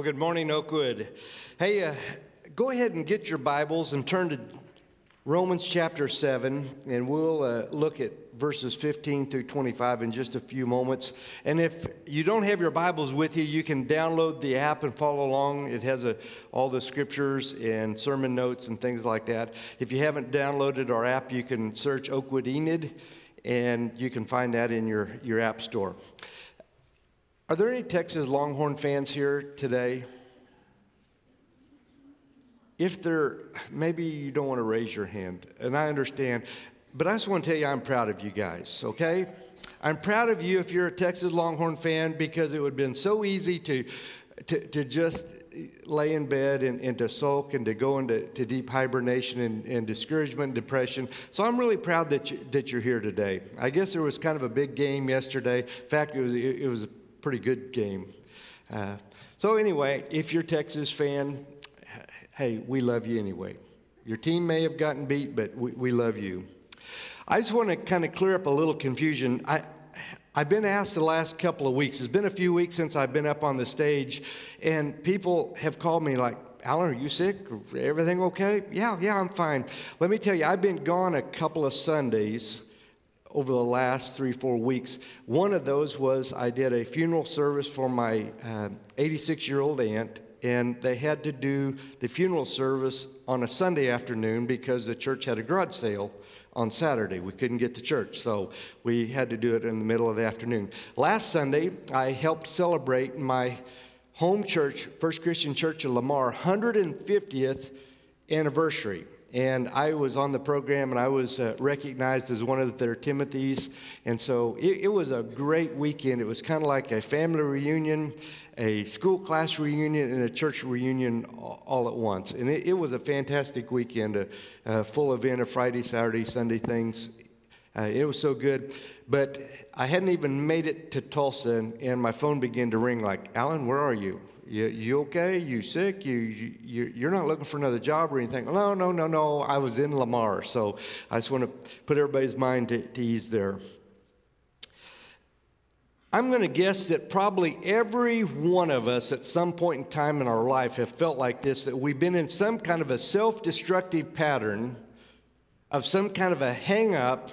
Well, good morning, Oakwood. Hey, uh, go ahead and get your Bibles and turn to Romans chapter 7, and we'll uh, look at verses 15 through 25 in just a few moments. And if you don't have your Bibles with you, you can download the app and follow along. It has a, all the scriptures and sermon notes and things like that. If you haven't downloaded our app, you can search Oakwood Enid, and you can find that in your, your app store. Are there any Texas Longhorn fans here today? If there, maybe you don't want to raise your hand, and I understand, but I just want to tell you I'm proud of you guys, okay? I'm proud of you if you're a Texas Longhorn fan because it would have been so easy to, to, to just lay in bed and, and to sulk and to go into to deep hibernation and, and discouragement and depression. So I'm really proud that, you, that you're here today. I guess there was kind of a big game yesterday. In fact, it was, it, it was pretty good game. Uh, so, anyway, if you're Texas fan, hey, we love you anyway. Your team may have gotten beat, but we, we love you. I just want to kind of clear up a little confusion. I, I've been asked the last couple of weeks, it's been a few weeks since I've been up on the stage, and people have called me like, Alan, are you sick? Everything okay? Yeah, yeah, I'm fine. Let me tell you, I've been gone a couple of Sundays over the last three, four weeks. One of those was I did a funeral service for my 86 uh, year old aunt, and they had to do the funeral service on a Sunday afternoon because the church had a garage sale on Saturday. We couldn't get to church, so we had to do it in the middle of the afternoon. Last Sunday, I helped celebrate my home church, First Christian Church of Lamar, 150th anniversary and I was on the program and I was uh, recognized as one of their Timothys. And so it, it was a great weekend. It was kind of like a family reunion, a school class reunion, and a church reunion all, at once. And it, it, was a fantastic weekend, a, a, full event of Friday, Saturday, Sunday things. Uh, it was so good. But I hadn't even made it to Tulsa, and, and my phone began to ring like, Alan, where are you? You, you okay? You sick? You, you, you're not looking for another job or anything? No, no, no, no. I was in Lamar. So I just want to put everybody's mind to, to ease there. I'm going to guess that probably every one of us at some point in time in our life have felt like this that we've been in some kind of a self destructive pattern of some kind of a hang up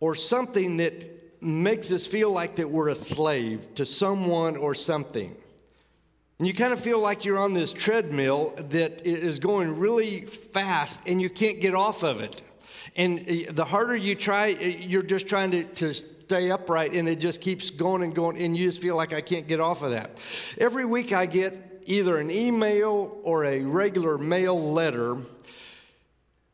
or something that makes us feel like that we're a slave to someone or something. And you kind of feel like you're on this treadmill that is going really fast and you can't get off of it. And uh, the harder you try, uh, you're just trying to, to stay upright and it just keeps going and going and you just feel like I can't get off of that. Every week I get either an email or a regular mail letter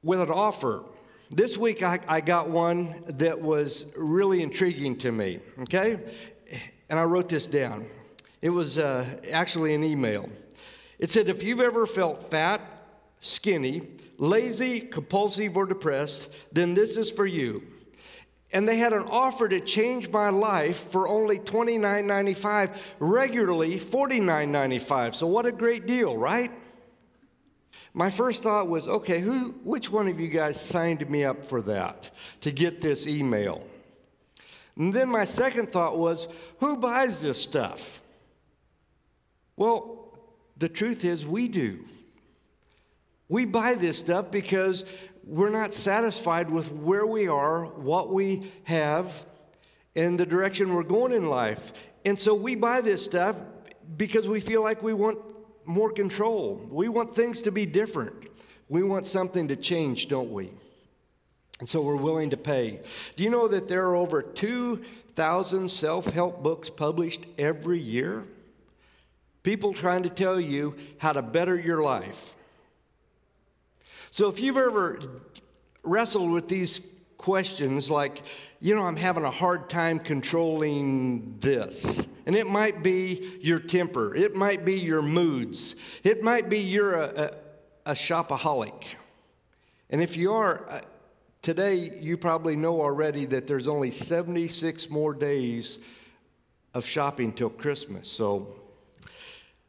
with an offer. This week I, I got one that was really intriguing to me, okay? And I wrote this down. It was uh, actually an email. It said, If you've ever felt fat, skinny, lazy, compulsive, or depressed, then this is for you. And they had an offer to change my life for only $29.95, regularly $49.95. So, what a great deal, right? My first thought was, okay, who, which one of you guys signed me up for that to get this email? And then my second thought was, who buys this stuff? Well, the truth is, we do. We buy this stuff because we're not satisfied with where we are, what we have, and the direction we're going in life. And so we buy this stuff because we feel like we want more control. We want things to be different. We want something to change, don't we? And so we're willing to pay. Do you know that there are over 2,000 self help books published every year? People trying to tell you how to better your life. So if you've ever wrestled with these questions like, you know, I'm having a hard time controlling this. And it might be your temper, it might be your moods, it might be you're a, a, a shopaholic. And if you are, uh, today you probably know already that there's only 76 more days of shopping till Christmas. So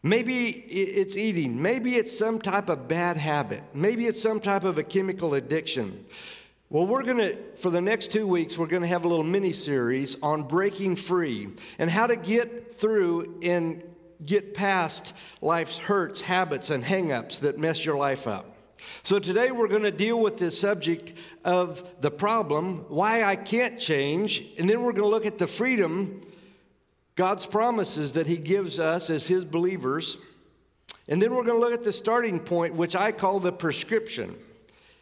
Maybe it's eating. Maybe it's some type of bad habit. Maybe it's some type of a chemical addiction. Well, we're going to, for the next two weeks, we're going to have a little mini series on breaking free and how to get through and get past life's hurts, habits, and hangups that mess your life up. So today we're going to deal with this subject of the problem, why I can't change, and then we're going to look at the freedom, God's promises that He gives us as His believers. And then we're going to look at the starting point, which I call the prescription,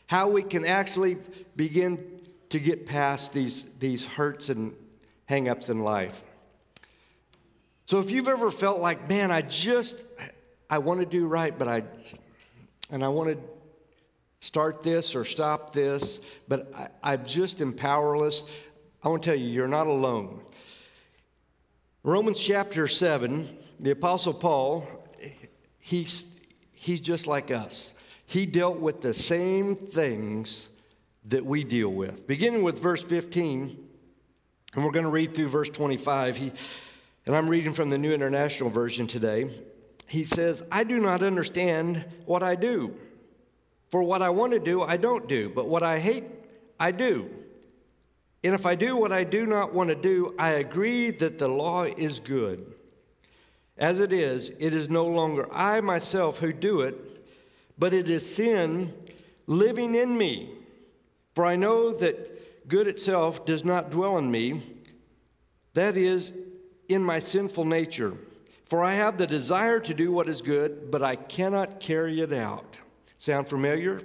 how we can actually begin to get past these, these hurts and hangups in life. So if you've ever felt like, man, I just, I want to do right, but I, and I want to start this or stop this, but I, I just am powerless, I want to tell you, you're not alone. Romans chapter 7, the Apostle Paul, he's, he's just like us. He dealt with the same things that we deal with. Beginning with verse 15, and we're going to read through verse 25. He, and I'm reading from the New International Version today. He says, I do not understand what I do. For what I want to do, I don't do, but what I hate, I do. And if I do what I do not want to do, I agree that the law is good. As it is, it is no longer I myself who do it, but it is sin living in me. For I know that good itself does not dwell in me, that is, in my sinful nature. For I have the desire to do what is good, but I cannot carry it out. Sound familiar?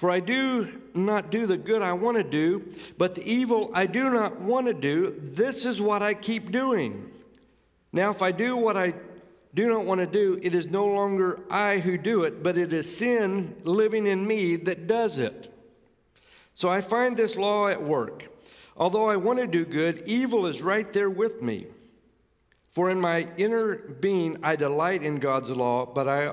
For I do not do the good I want to do, but the evil I do not want to do, this is what I keep doing. Now, if I do what I do not want to do, it is no longer I who do it, but it is sin living in me that does it. So I find this law at work. Although I want to do good, evil is right there with me. For in my inner being I delight in God's law, but I,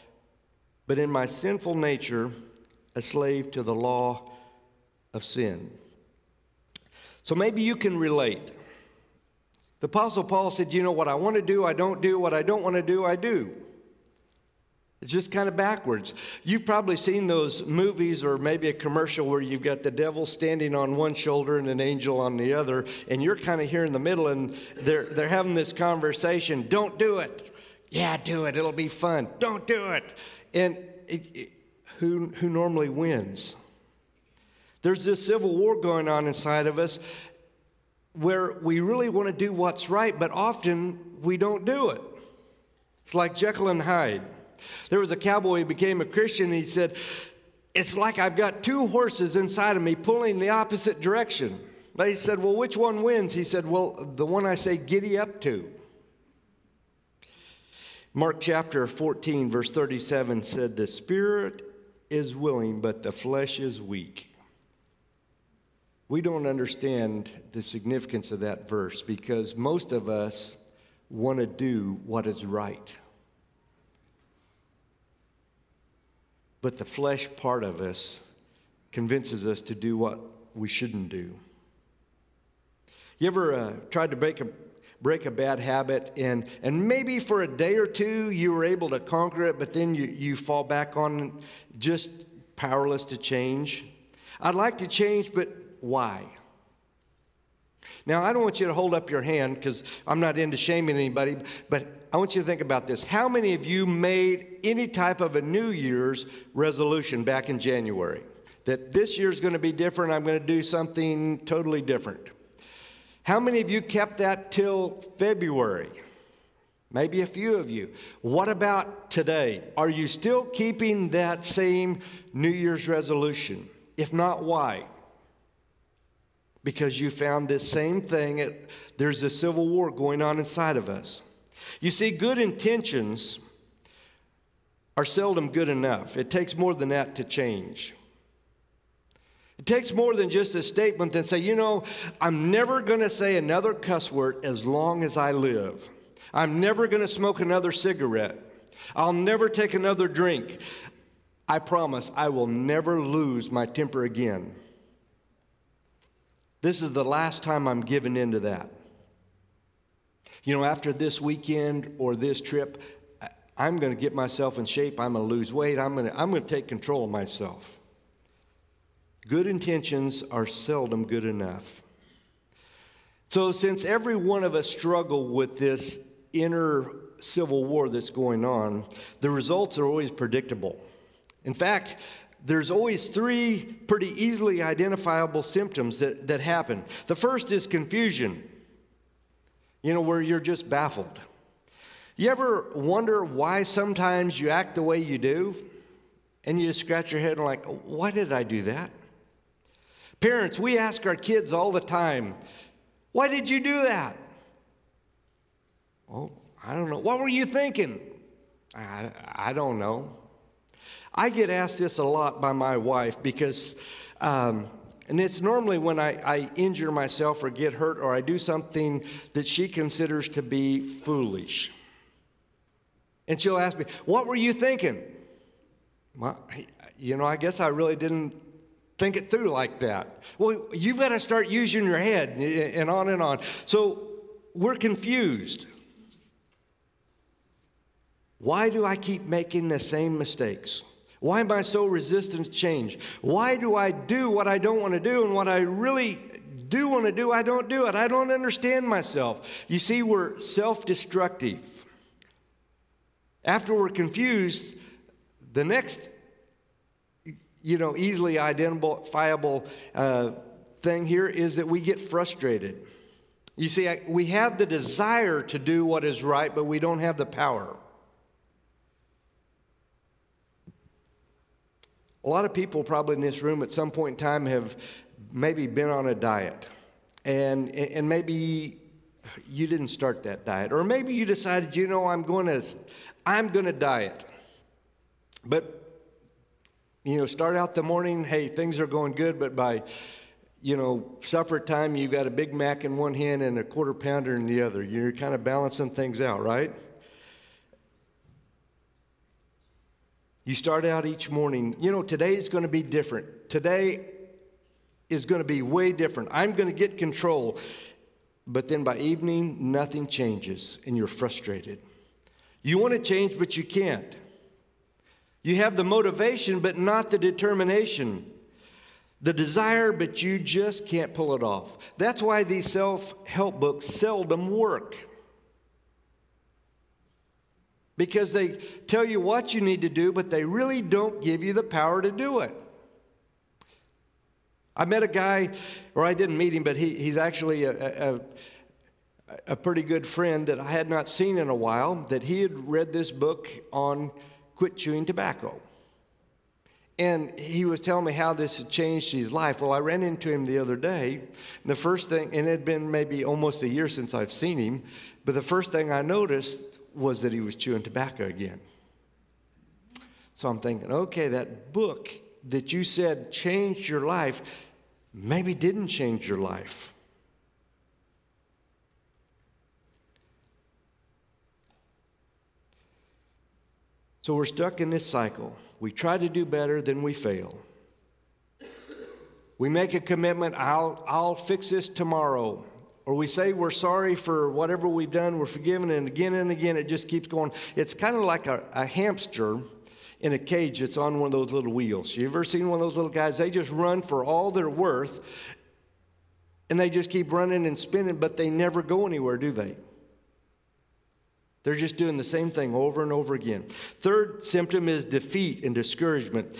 but in my sinful nature, a slave to the law of sin. So maybe you can relate. The Apostle Paul said, You know, what I want to do, I don't do. What I don't want to do, I do. It's just kind of backwards. You've probably seen those movies or maybe a commercial where you've got the devil standing on one shoulder and an angel on the other, and you're kind of here in the middle and they're, they're having this conversation. Don't do it. Yeah, do it. It'll be fun. Don't do it. And it, who, who normally wins? There's this civil war going on inside of us, where we really want to do what's right, but often we don't do it. It's like Jekyll and Hyde. There was a cowboy who became a Christian, and he said, It's like I've got two horses inside of me pulling the opposite direction. They said, Well, which one wins? He said, Well, the one I say giddy up to. Mark chapter 14, verse 37 said, The spirit is willing, but the flesh is weak. We don't understand the significance of that verse because most of us want to do what is right. But the flesh part of us convinces us to do what we shouldn't do. You ever uh, tried to break a, break a bad habit and, and maybe for a day or two you were able to conquer it, but then you, you fall back on just powerless to change? I'd like to change, but why. Now, I don't want you to hold up your hand because I'm not into shaming anybody, but I want you to think about this. How many of you made any type of a New Year's resolution back in January? That this year's going to be different, I'm going to do something totally different. How many of you kept that till February? Maybe a few of you. What about today? Are you still keeping that same New Year's resolution? If not, why? because you found this same thing. there's a civil war going on inside of us. You see, good intentions are seldom good enough. It takes more than that to change. It takes more than just a statement than say, you know, I'm never going to say another cuss word as long as I live. I'm never going to smoke another cigarette. I'll never take another drink. I promise I will never lose my temper again. This is the last time I'm giving in to that. You know, after this weekend or this trip, I'm going to get myself in shape. I'm going to lose weight. I'm going to, I'm going to take control of myself. Good intentions are seldom good enough. So, since every one of us struggle with this inner civil war that's going on, the results are always predictable. In fact, there's always three pretty easily identifiable symptoms that, that happen. The first is confusion, you know, where you're just baffled. You ever wonder why sometimes you act the way you do? And you just scratch your head and, like, why did I do that? Parents, we ask our kids all the time, why did you do that? Oh, I don't know. What were you thinking? I, I don't know. I get asked this a lot by my wife because, um, and it's normally when I, I injure myself or get hurt or I do something that she considers to be foolish. And she'll ask me, What were you thinking? Well, you know, I guess I really didn't think it through like that. Well, you've got to start using your head and on and on. So we're confused. Why do I keep making the same mistakes? Why am I so resistant to change? Why do I do what I don't want to do and what I really do want to do, I don't do it? I don't understand myself. You see, we're self destructive. After we're confused, the next, you know, easily identifiable uh, thing here is that we get frustrated. You see, we have the desire to do what is right, but we don't have the power. A lot of people, probably in this room, at some point in time, have maybe been on a diet. And, and maybe you didn't start that diet. Or maybe you decided, you know, I'm going to I'm going to diet. But, you know, start out the morning, hey, things are going good, but by, you know, supper time, you've got a Big Mac in one hand and a quarter pounder in the other. You're kind of balancing things out, right? You start out each morning, you know, today is going to be different. Today is going to be way different. I'm going to get control. But then by evening, nothing changes and you're frustrated. You want to change, but you can't. You have the motivation, but not the determination. The desire, but you just can't pull it off. That's why these self help books seldom work because they tell you what you need to do, but they really don't give you the power to do it. I met a guy, or I didn't meet him, but he, he's actually a, a, a pretty good friend that I had not seen in a while, that he had read this book on quit chewing tobacco. And he was telling me how this had changed his life. Well, I ran into him the other day. the first thing, and it had been maybe almost a year since I've seen him, but the first thing I noticed was that he was chewing tobacco again. So I'm thinking, okay, that book that you said changed your life maybe didn't change your life. So we're stuck in this cycle. We try to do better, then we fail. We make a commitment, I'll, I'll fix this tomorrow or we say we're sorry for whatever we've done, we're forgiven, and again and again it just keeps going. It's kind of like a, a hamster in a cage that's on one of those little wheels. You ever seen one of those little guys? They just run for all they're worth, and they just keep running and spinning, but they never go anywhere, do they? They're just doing the same thing over and over again. Third symptom is defeat and discouragement.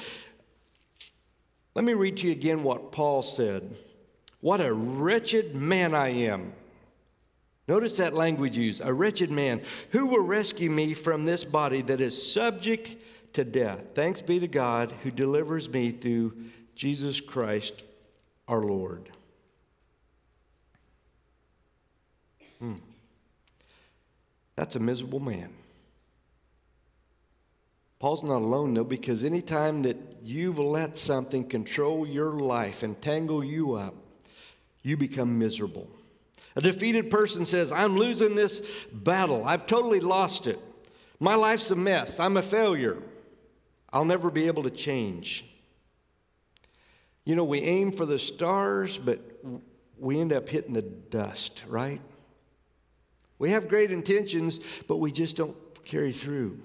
Let me read to you again what Paul said. What a wretched man I am. Notice that language used a wretched man. Who will rescue me from this body that is subject to death? Thanks be to God who delivers me through Jesus Christ our Lord. Hmm. That's a miserable man. Paul's not alone, though, because anytime that you've let something control your life and tangle you up, you become miserable. A defeated person says, I'm losing this battle. I've totally lost it. My life's a mess. I'm a failure. I'll never be able to change. You know, we aim for the stars, but we end up hitting the dust, right? We have great intentions, but we just don't carry through.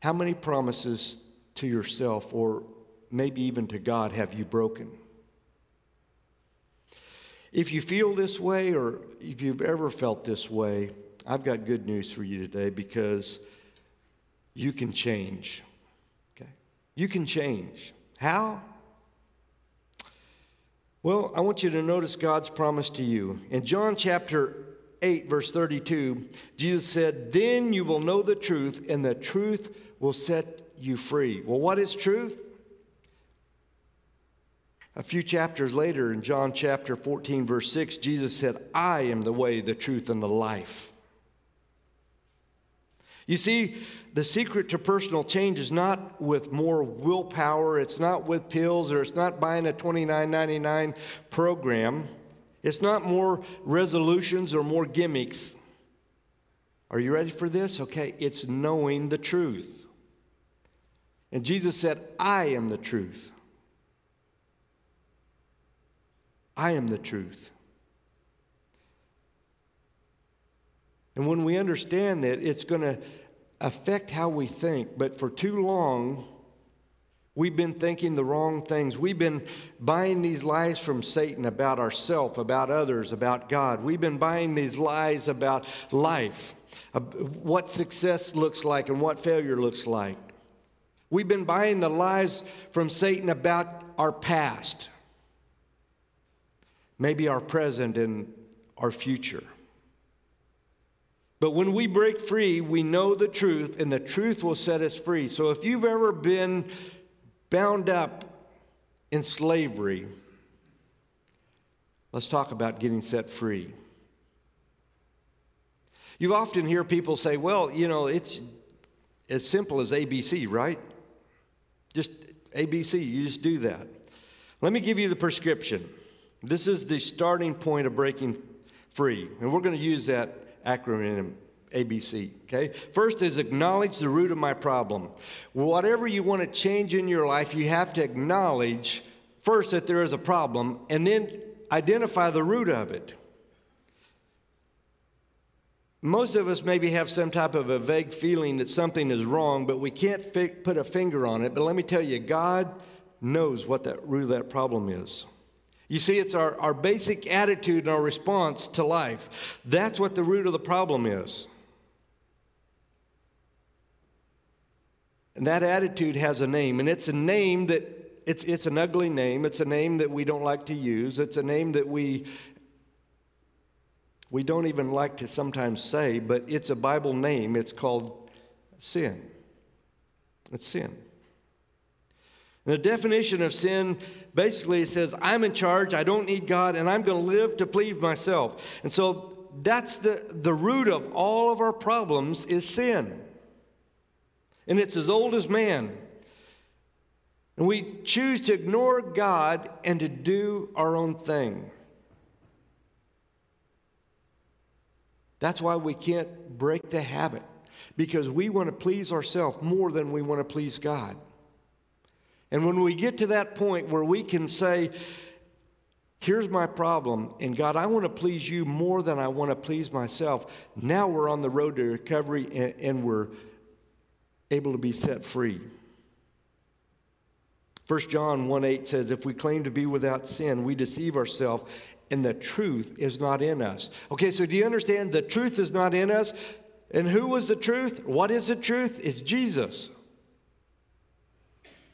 How many promises to yourself, or maybe even to God, have you broken? If you feel this way, or if you've ever felt this way, I've got good news for you today because you can change. Okay? You can change. How? Well, I want you to notice God's promise to you. In John chapter 8, verse 32, Jesus said, Then you will know the truth, and the truth will set you free. Well, what is truth? A few chapters later, in John chapter 14, verse 6, Jesus said, I am the way, the truth, and the life. You see, the secret to personal change is not with more willpower, it's not with pills, or it's not buying a $29.99 program. It's not more resolutions or more gimmicks. Are you ready for this? Okay, it's knowing the truth. And Jesus said, I am the truth. I am the truth. And when we understand that, it's going to affect how we think. But for too long, we've been thinking the wrong things. We've been buying these lies from Satan about ourselves, about others, about God. We've been buying these lies about life, what success looks like and what failure looks like. We've been buying the lies from Satan about our past, maybe our present and our future. But when we break free, we know the truth, and the truth will set us free. So if you've ever been bound up in slavery, let's talk about getting set free. You often hear people say, well, you know, it's as simple as ABC, right? Just ABC, you just do that. Let me give you the prescription. This is the starting point of breaking free, and we're going to use that acronym ABC. Okay? First is acknowledge the root of my problem. Whatever you want to change in your life, you have to acknowledge first that there is a problem and then identify the root of it. Most of us maybe have some type of a vague feeling that something is wrong, but we can't fi- put a finger on it. But let me tell you, God knows what that root of that problem is. You see, it's our, our basic attitude and our response to life. That's what the root of the problem is. And that attitude has a name, and it's a name that it's, it's an ugly name. It's a name that we don't like to use. It's a name that we we don't even like to sometimes say, but it's a Bible name. It's called sin. It's sin. And the definition of sin basically says, I'm in charge, I don't need God, and I'm going to live to please myself. And so that's the, the root of all of our problems is sin. And it's as old as man. And we choose to ignore God and to do our own thing. That's why we can't break the habit, because we want to please ourselves more than we want to please God. And when we get to that point where we can say, Here's my problem, and God, I want to please you more than I want to please myself. Now we're on the road to recovery and, and we're able to be set free. 1 John 1 8 says, If we claim to be without sin, we deceive ourselves, and the truth is not in us. Okay, so do you understand? The truth is not in us. And who was the truth? What is the truth? It's Jesus.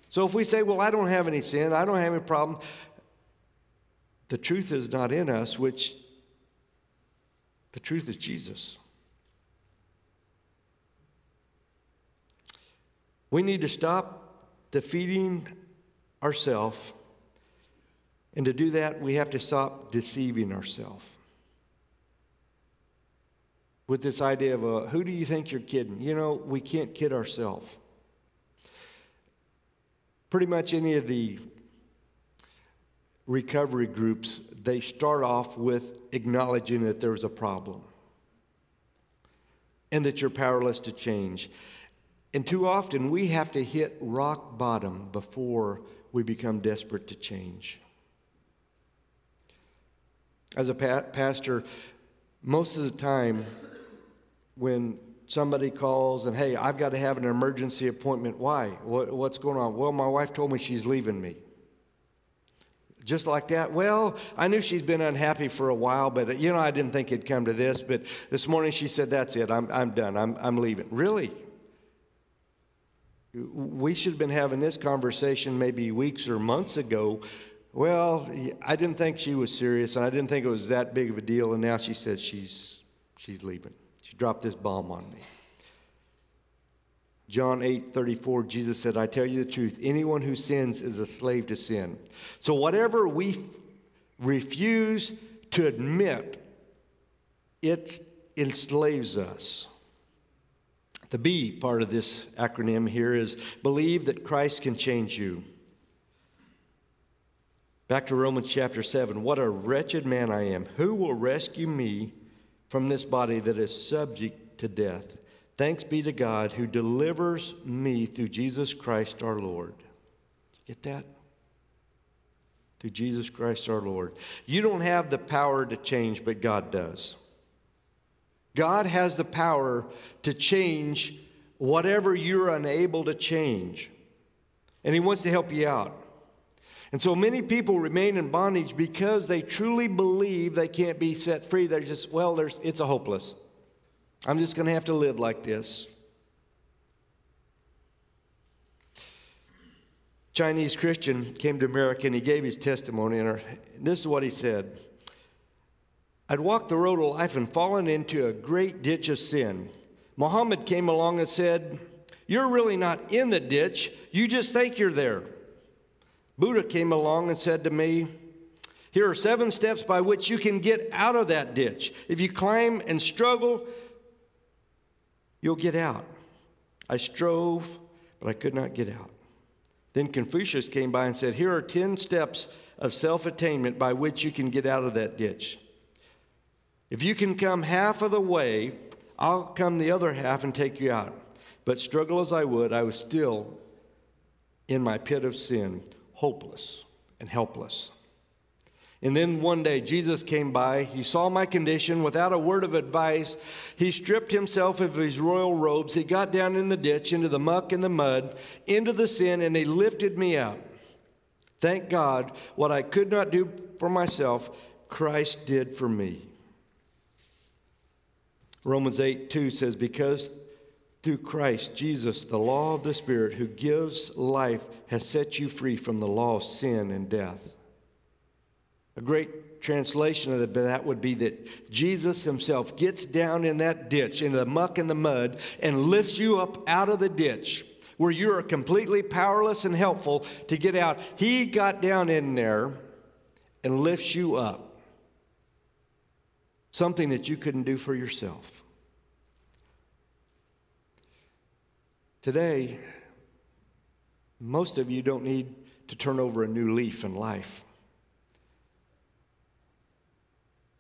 So if we say, well, I don't have any sin, I don't have any problem, the truth is not in us, which the truth is Jesus. We need to stop defeating ourselves. And to do that, we have to stop deceiving ourselves. with this idea of uh, who do you think you're kidding? You know, we can't kid ourselves. Pretty much any of the recovery groups, they start off with acknowledging that there's a problem and that you're powerless to change. And too often we have to hit rock bottom before we become desperate to change. As a pa- pastor, most of the time when somebody calls and, hey, I've got to have an emergency appointment, why? What, what's going on? Well, my wife told me she's leaving me. Just like that. Well, I knew she's been unhappy for a while, but you know, I didn't think it'd come to this. But this morning she said, That's it, I'm, I'm done, I'm, I'm leaving. Really? We should have been having this conversation maybe weeks or months ago. Well, I didn't think she was serious, and I didn't think it was that big of a deal, and now she says she's, she's leaving. Dropped this bomb on me. John 8 34, Jesus said, I tell you the truth, anyone who sins is a slave to sin. So, whatever we f- refuse to admit, it enslaves us. The B part of this acronym here is believe that Christ can change you. Back to Romans chapter 7. What a wretched man I am. Who will rescue me from this body that is subject to death? Thanks be to God who delivers me through Jesus Christ our Lord. Get that? Through Jesus Christ our Lord. You don't have the power to change, but God does. God has the power to change whatever you're unable to change. And He wants to help you out. And so many people remain in bondage because they truly believe they can't be set free. They're just, well, it's a hopeless. I'm just going to have to live like this. Chinese Christian came to America and he gave his testimony, and this is what he said I'd walked the road of life and fallen into a great ditch of sin. Muhammad came along and said, You're really not in the ditch, you just think you're there. Buddha came along and said to me, Here are seven steps by which you can get out of that ditch. If you climb and struggle, You'll get out. I strove, but I could not get out. Then Confucius came by and said, Here are 10 steps of self attainment by which you can get out of that ditch. If you can come half of the way, I'll come the other half and take you out. But struggle as I would, I was still in my pit of sin, hopeless and helpless. And then one day Jesus came by. He saw my condition without a word of advice. He stripped himself of his royal robes. He got down in the ditch, into the muck and the mud, into the sin, and he lifted me up. Thank God, what I could not do for myself, Christ did for me. Romans 8 2 says, Because through Christ Jesus, the law of the Spirit who gives life has set you free from the law of sin and death. A great translation of that would be that Jesus himself gets down in that ditch, in the muck and the mud, and lifts you up out of the ditch where you are completely powerless and helpful to get out. He got down in there and lifts you up. Something that you couldn't do for yourself. Today, most of you don't need to turn over a new leaf in life.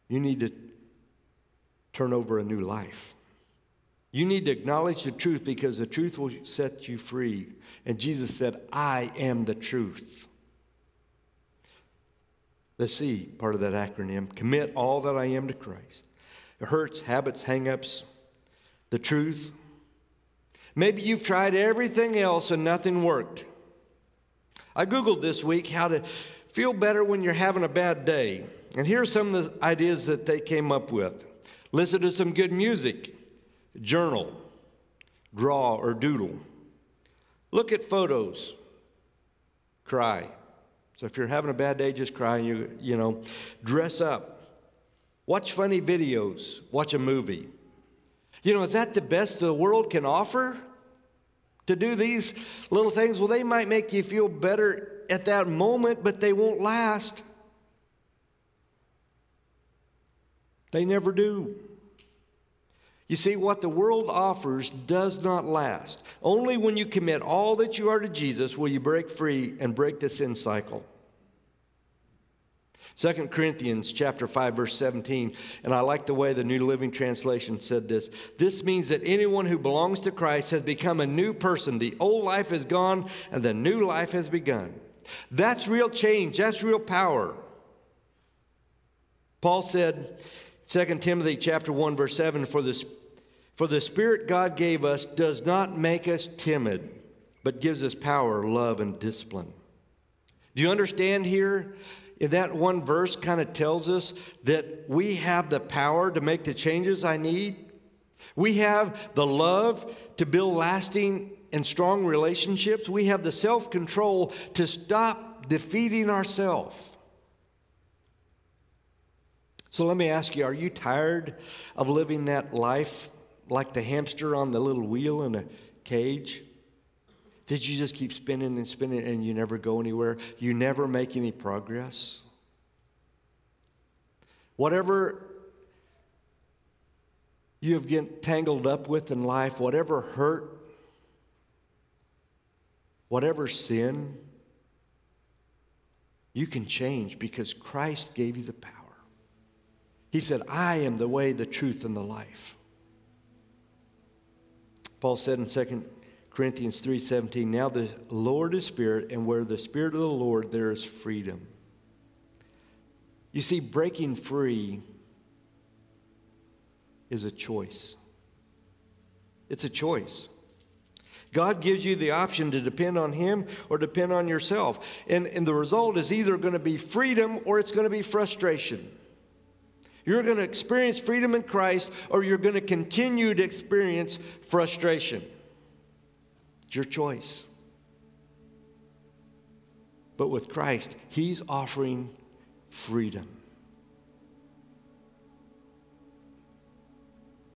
You need to turn over a new life. You need to acknowledge the truth because the truth will set you free. And Jesus said, I am the truth. The C part of that acronym commit all that I am to Christ. It hurts, habits, hang ups, the truth. Maybe you've tried everything else and nothing worked. I Googled this week how to feel better when you're having a bad day. And here are some of the ideas that they came up with listen to some good music, journal, draw or doodle, look at photos, cry. So if you're having a bad day, just cry. You, you know, dress up, watch funny videos, watch a movie. You know, is that the best the world can offer? To do these little things? Well, they might make you feel better at that moment, but they won't last. They never do. You see, what the world offers does not last. Only when you commit all that you are to Jesus will you break free and break the sin cycle. 2 Corinthians chapter 5 verse 17 and I like the way the New Living Translation said this. This means that anyone who belongs to Christ has become a new person. The old life is gone and the new life has begun. That's real change. That's real power. Paul said 2 Timothy chapter 1 verse 7 for this for the spirit God gave us does not make us timid but gives us power love and discipline. Do you understand here in that one verse kind of tells us that we have the power to make the changes I need. We have the love to build lasting and strong relationships. We have the self control to stop defeating ourselves. So let me ask you are you tired of living that life like the hamster on the little wheel in a cage? Did you just keep spinning and spinning and you never go anywhere? You never make any progress? Whatever you have get tangled up with in life, whatever hurt, whatever sin, you can change because Christ gave you the power. He said, I am the way, the truth, and the life. Paul said in 2 Corinthians 3:17, now the Lord is spirit, and where the spirit of the Lord there is freedom. You see, breaking free is a choice. It's a choice. God gives you the option to depend on Him or depend on yourself. And, and the result is either going to be freedom or it's going to be frustration. You're going to experience freedom in Christ or you're going to continue to experience frustration. It's your choice. But with Christ, He's offering freedom.